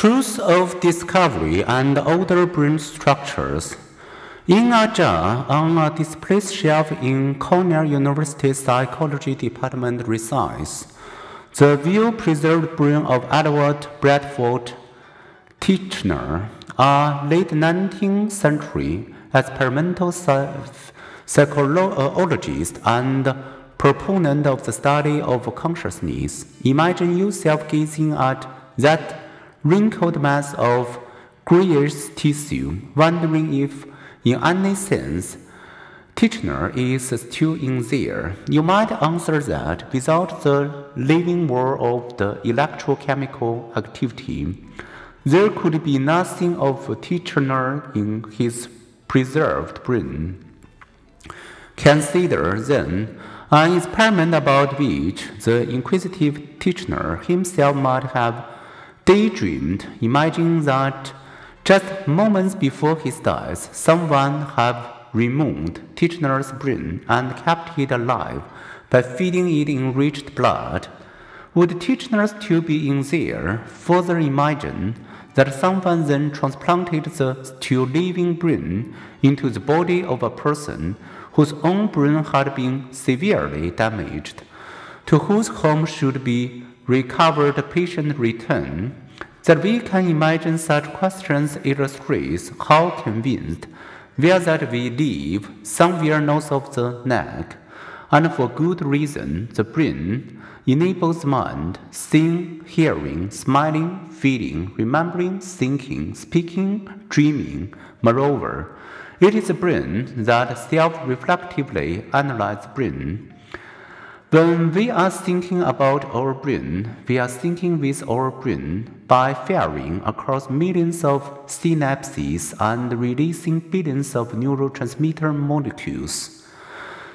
Truth of discovery and older brain structures. In a jar on a display shelf in Cornell University Psychology Department resides the well preserved brain of Edward Bradford Titchener, a late 19th century experimental psychologist and proponent of the study of consciousness. Imagine yourself gazing at that wrinkled mass of grayish tissue, wondering if, in any sense, Titchener is still in there. You might answer that without the living world of the electrochemical activity, there could be nothing of Titchener in his preserved brain. Consider, then, an experiment about which the inquisitive Titchener himself might have daydreamed, imagining that just moments before his death, someone had removed Titchener's brain and kept it alive by feeding it enriched blood. Would Titchener still be in there? Further imagine that someone then transplanted the still living brain into the body of a person whose own brain had been severely damaged, to whose home should be recovered patient return, that we can imagine such questions illustrates how convinced we are that we live somewhere north of the neck, and for good reason, the brain enables mind, seeing, hearing, smiling, feeling, remembering, thinking, speaking, dreaming. Moreover, it is the brain that self-reflectively analyzes brain when we are thinking about our brain, we are thinking with our brain by firing across millions of synapses and releasing billions of neurotransmitter molecules.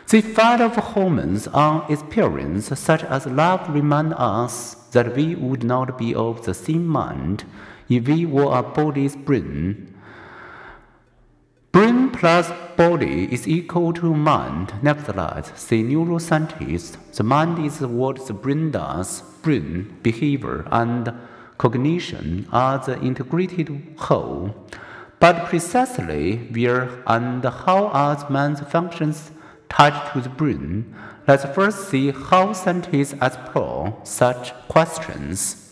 The effect of hormones on experience, such as love, remind us that we would not be of the same mind if we were a body's brain Brain plus body is equal to mind. Nevertheless, say neuroscientists, the mind is what the brain does. Brain, behavior, and cognition are the integrated whole. But precisely where and how are the man's functions tied to the brain? Let's first see how scientists explore such questions.